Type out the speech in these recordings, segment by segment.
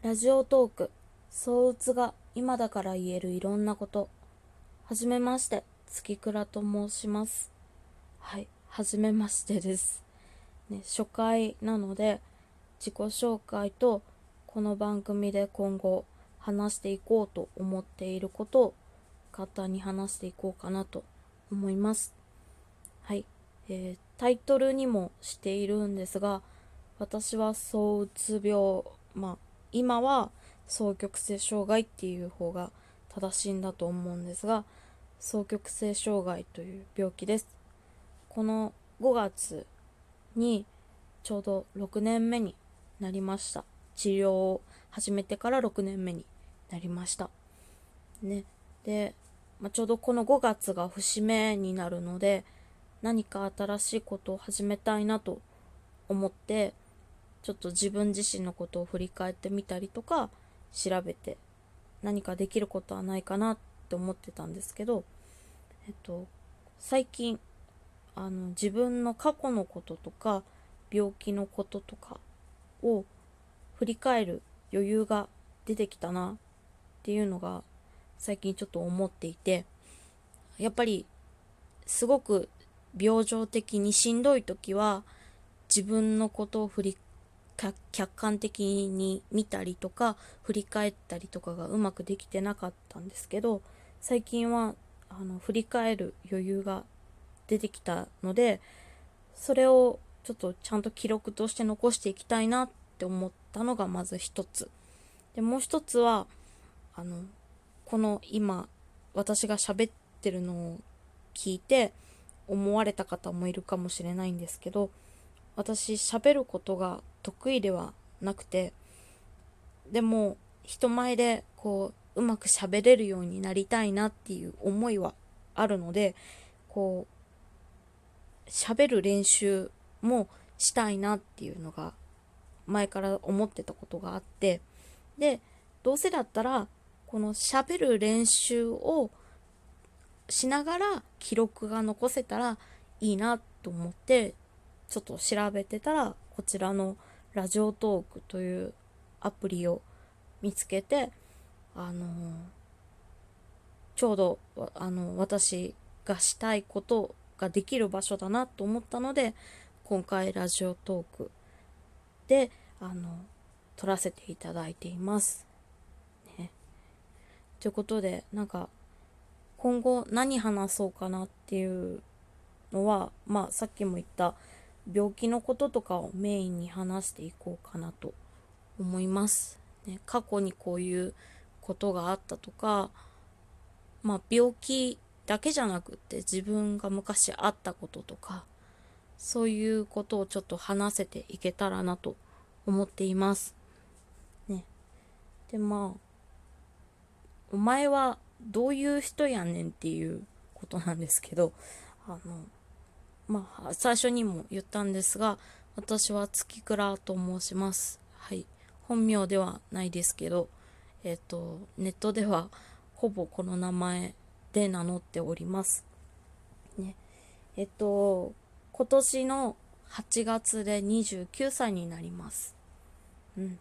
ラジオトーク、相うつが今だから言えるいろんなこと。はじめまして、月倉と申します。はい、はじめましてです。ね、初回なので、自己紹介とこの番組で今後話していこうと思っていることを簡単に話していこうかなと思います。はい、えー、タイトルにもしているんですが、私は躁うつ病、まあ今は双極性障害っていう方が正しいんだと思うんですが双極性障害という病気です。この5月にちょうど6年目になりました。治療を始めてから6年目になりました。ね。で、まあ、ちょうどこの5月が節目になるので何か新しいことを始めたいなと思ってちょっと自分自身のことを振り返ってみたりとか調べて何かできることはないかなって思ってたんですけど、えっと、最近あの自分の過去のこととか病気のこととかを振り返る余裕が出てきたなっていうのが最近ちょっと思っていてやっぱりすごく病状的にしんどい時は自分のことを振り客観的に見たりとか振り返ったりとかがうまくできてなかったんですけど最近はあの振り返る余裕が出てきたのでそれをちょっとちゃんと記録として残していきたいなって思ったのがまず一つ。でもう一つはあのこの今私が喋ってるのを聞いて思われた方もいるかもしれないんですけど私喋ることが得意ではなくてでも人前でこううまく喋れるようになりたいなっていう思いはあるのでこう喋る練習もしたいなっていうのが前から思ってたことがあってでどうせだったらこの喋る練習をしながら記録が残せたらいいなと思ってちょっと調べてたらこちらのラジオトークというアプリを見つけて、あのー、ちょうど、あの、私がしたいことができる場所だなと思ったので、今回ラジオトークで、あの、撮らせていただいています。ね。ということで、なんか、今後何話そうかなっていうのは、まあ、さっきも言った、病気のこととかをメインに話していこうかなと思います。ね、過去にこういうことがあったとか、まあ、病気だけじゃなくって自分が昔あったこととかそういうことをちょっと話せていけたらなと思っています。ね。でまあお前はどういう人やねんっていうことなんですけどあのまあ、最初にも言ったんですが、私は月倉と申します。はい。本名ではないですけど、えっ、ー、と、ネットではほぼこの名前で名乗っております。ね。えっ、ー、と、今年の8月で29歳になります。うん。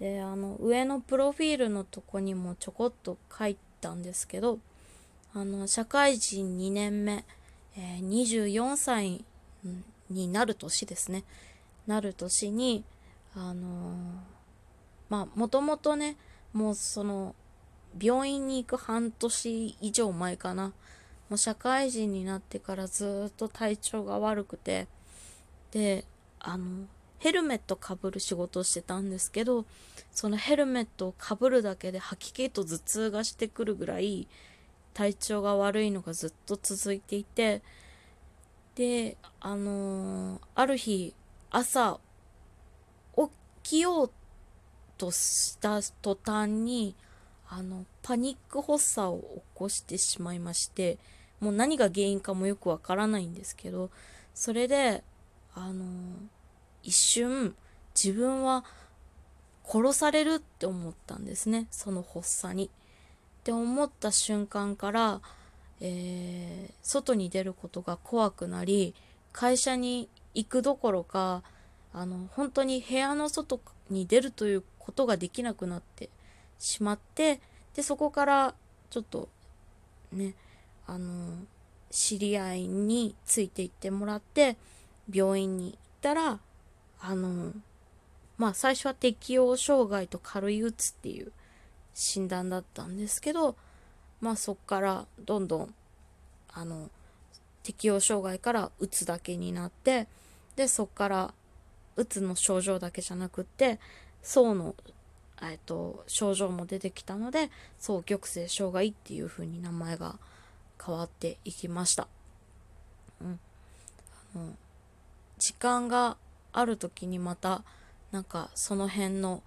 で、あの、上のプロフィールのとこにもちょこっと書いたんですけど、あの、社会人2年目、え、24歳になる年ですね。なる年に、あのー、まあ、もともとね、もうその、病院に行く半年以上前かな。もう社会人になってからずっと体調が悪くて、で、あの、ヘルメットかぶる仕事をしてたんですけど、そのヘルメットをかぶるだけで吐き気と頭痛がしてくるぐらい、体調が悪いのがずっと続いていてであのー、ある日朝起きようとした途端にあのパニック発作を起こしてしまいましてもう何が原因かもよくわからないんですけどそれであのー、一瞬自分は殺されるって思ったんですねその発作に。って思った瞬間から、えー、外に出ることが怖くなり会社に行くどころかあの本当に部屋の外に出るということができなくなってしまってでそこからちょっとねあの知り合いについていってもらって病院に行ったらあのまあ最初は適応障害と軽いうつっていう診断だったんですけどまあそっからどんどんあの適応障害からうつだけになってでそっからうつの症状だけじゃなくって層の、えっと、症状も出てきたので双極性障害っていう風に名前が変わっていきました。うん、あの時間がある時にまたなんかその辺の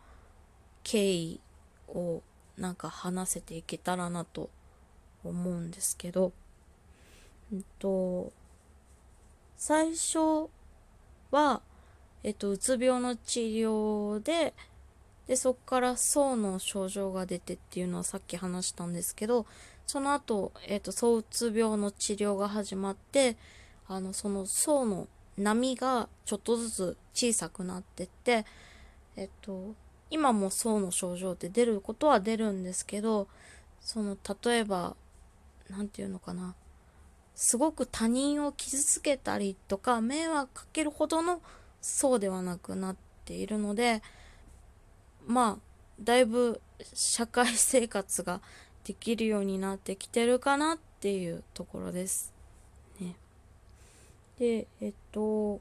経緯をなんか話せていけたらなと思うんですけど、うんと、最初は、えっと、うつ病の治療で、で、そこから層の症状が出てっていうのはさっき話したんですけど、その後、えっと、躁うつ病の治療が始まって、あの、その層の波がちょっとずつ小さくなってって、えっと、今も層の症状って出ることは出るんですけど、その、例えば、何て言うのかな、すごく他人を傷つけたりとか、迷惑かけるほどのそうではなくなっているので、まあ、だいぶ社会生活ができるようになってきてるかなっていうところです。ね。で、えっと、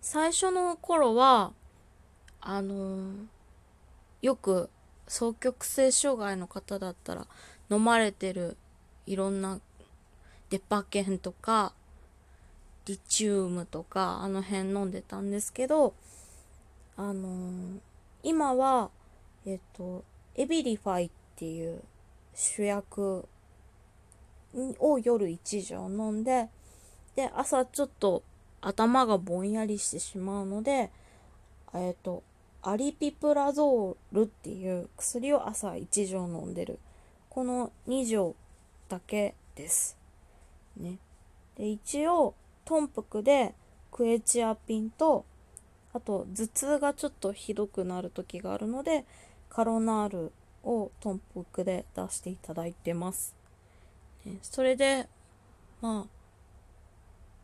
最初の頃は、あのよく双極性障害の方だったら飲まれてるいろんなデパケンとかリチウムとかあの辺飲んでたんですけどあのー、今はえっとエビリファイっていう主役を夜1錠飲んでで朝ちょっと頭がぼんやりしてしまうのでえっとアリピプラゾールっていう薬を朝1錠飲んでる。この2錠だけです。ね。で一応豚腹でクエチアピンとあと頭痛がちょっとひどくなる時があるのでカロナールを豚腹で出していただいてます、ね、それでまあ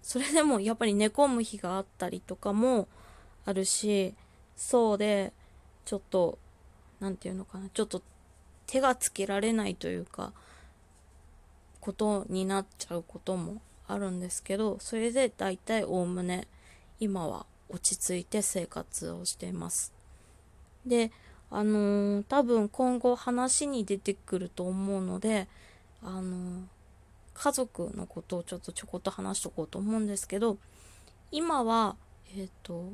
それでもやっぱり寝込む日があったりとかもあるしそうでちょっと何て言うのかなちょっと手がつけられないというかことになっちゃうこともあるんですけどそれで大体おおむね今は落ち着いて生活をしています。であのー、多分今後話に出てくると思うのであのー、家族のことをちょっとちょこっと話しとこうと思うんですけど今はえっ、ー、と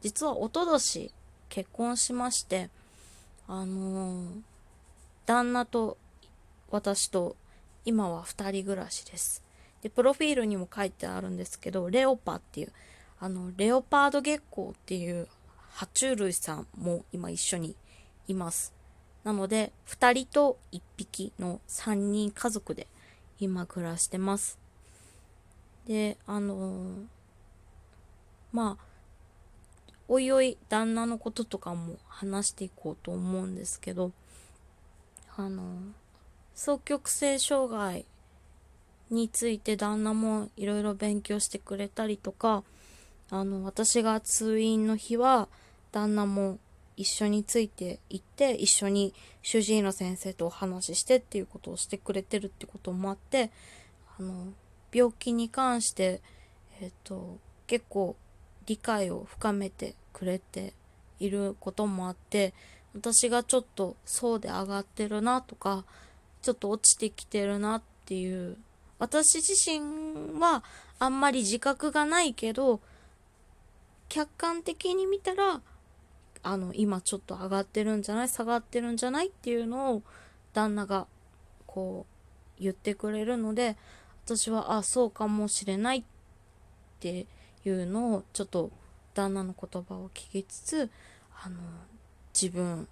実はおととし結婚しましてあの旦那と私と今は2人暮らしです。で、プロフィールにも書いてあるんですけど、レオパっていう、あの、レオパード月光っていう爬虫類さんも今一緒にいます。なので、2人と1匹の3人家族で今暮らしてます。で、あのー、まあ、おいおい旦那のこととかも話していこうと思うんですけど、あの、双極性障害について旦那もいろいろ勉強してくれたりとか、あの、私が通院の日は、旦那も一緒について行って、一緒に主治医の先生とお話ししてっていうことをしてくれてるってこともあって、あの、病気に関して、えっ、と、結構理解を深めてくれていることもあって、私がちょっとそうで上がってるなとか、ちょっと落ちてきてるなっていう私自身はあんまり自覚がないけど客観的に見たらあの今ちょっと上がってるんじゃない下がってるんじゃないっていうのを旦那がこう言ってくれるので私はあそうかもしれないっていうのをちょっと旦那の言葉を聞きつつあの自分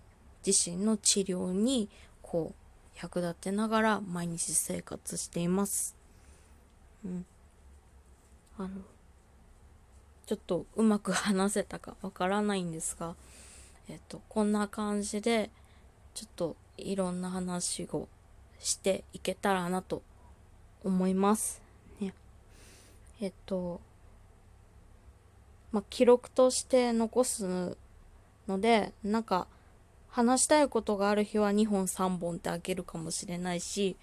自身の治療にこう役立てながら毎日生活しています。うん。あの、ちょっとうまく話せたかわからないんですが、えっと、こんな感じで、ちょっといろんな話をしていけたらなと思います。ね。えっと、まあ、記録として残すので、なんか、話したいことがある日は2本3本ってあげるかもしれないし、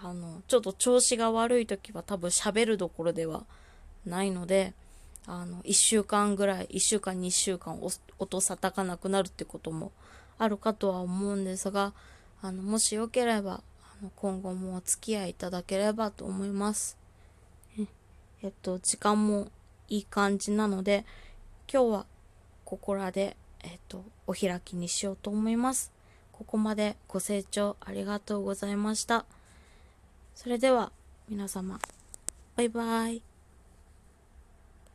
あの、ちょっと調子が悪い時は多分喋るどころではないので、あの、1週間ぐらい、1週間2週間音さたかなくなるってこともあるかとは思うんですが、あの、もしよければ、あの、今後もお付き合いいただければと思います。えっと、時間もいい感じなので、今日はここらで、えっと、お開きにしようと思います。ここまでご清聴ありがとうございました。それでは、皆様、バイバイ。